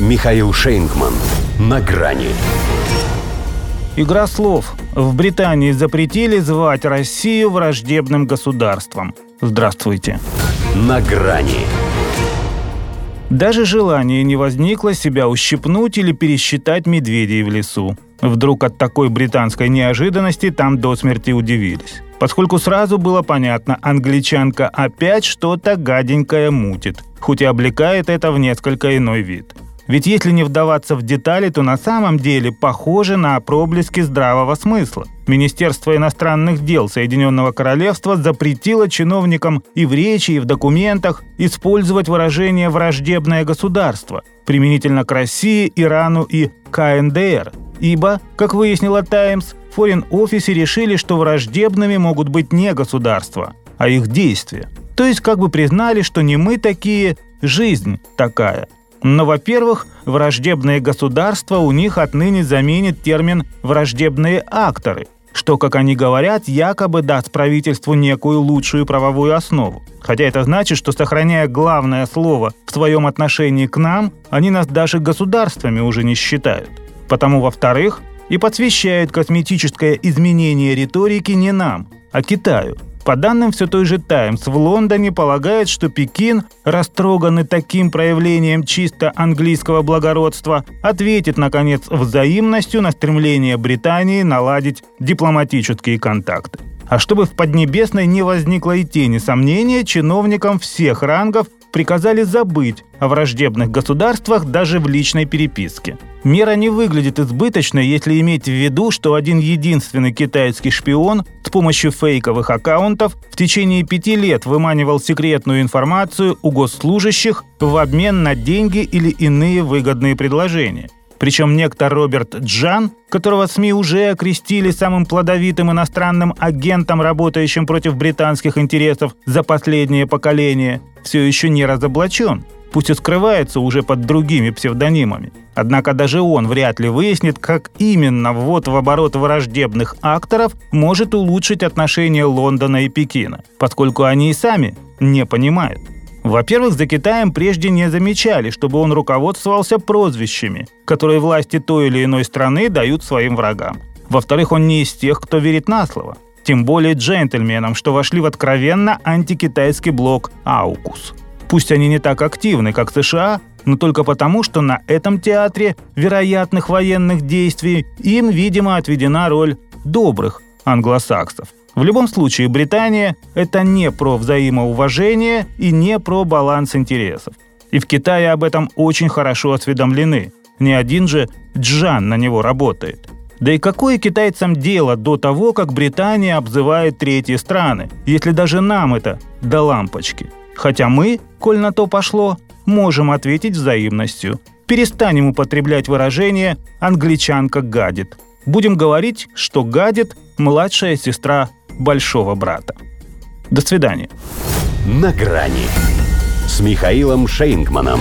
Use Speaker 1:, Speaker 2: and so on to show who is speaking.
Speaker 1: Михаил Шейнгман. На грани.
Speaker 2: Игра слов. В Британии запретили звать Россию враждебным государством. Здравствуйте.
Speaker 1: На грани.
Speaker 2: Даже желания не возникло себя ущипнуть или пересчитать медведей в лесу. Вдруг от такой британской неожиданности там до смерти удивились. Поскольку сразу было понятно, англичанка опять что-то гаденькое мутит, хоть и облекает это в несколько иной вид. Ведь если не вдаваться в детали, то на самом деле похоже на проблески здравого смысла. Министерство иностранных дел Соединенного Королевства запретило чиновникам и в речи, и в документах использовать выражение «враждебное государство» применительно к России, Ирану и КНДР, ибо, как выяснила «Таймс», в форин-офисе решили, что враждебными могут быть не государства, а их действия. То есть как бы признали, что не мы такие, жизнь такая – но, во-первых, враждебные государства у них отныне заменит термин «враждебные акторы», что, как они говорят, якобы даст правительству некую лучшую правовую основу. Хотя это значит, что сохраняя главное слово в своем отношении к нам, они нас даже государствами уже не считают. Потому, во-вторых, и подсвещают косметическое изменение риторики не нам, а Китаю – по данным все той же «Таймс», в Лондоне полагают, что Пекин, растроганный таким проявлением чисто английского благородства, ответит, наконец, взаимностью на стремление Британии наладить дипломатические контакты. А чтобы в Поднебесной не возникло и тени сомнения, чиновникам всех рангов приказали забыть о враждебных государствах даже в личной переписке. Мера не выглядит избыточной, если иметь в виду, что один единственный китайский шпион с помощью фейковых аккаунтов в течение пяти лет выманивал секретную информацию у госслужащих в обмен на деньги или иные выгодные предложения. Причем некто Роберт Джан, которого СМИ уже окрестили самым плодовитым иностранным агентом, работающим против британских интересов за последнее поколение, все еще не разоблачен, пусть и скрывается уже под другими псевдонимами. Однако даже он вряд ли выяснит, как именно ввод в оборот враждебных акторов может улучшить отношения Лондона и Пекина, поскольку они и сами не понимают. Во-первых, за Китаем прежде не замечали, чтобы он руководствовался прозвищами, которые власти той или иной страны дают своим врагам. Во-вторых, он не из тех, кто верит на слово. Тем более джентльменам, что вошли в откровенно антикитайский блок «Аукус». Пусть они не так активны, как США, но только потому, что на этом театре вероятных военных действий им, видимо, отведена роль добрых англосаксов – в любом случае, Британия – это не про взаимоуважение и не про баланс интересов. И в Китае об этом очень хорошо осведомлены. Не один же Джан на него работает. Да и какое китайцам дело до того, как Британия обзывает третьи страны, если даже нам это до лампочки? Хотя мы, коль на то пошло, можем ответить взаимностью. Перестанем употреблять выражение «англичанка гадит». Будем говорить, что гадит младшая сестра большого брата. До свидания.
Speaker 1: На грани с Михаилом Шейнгманом.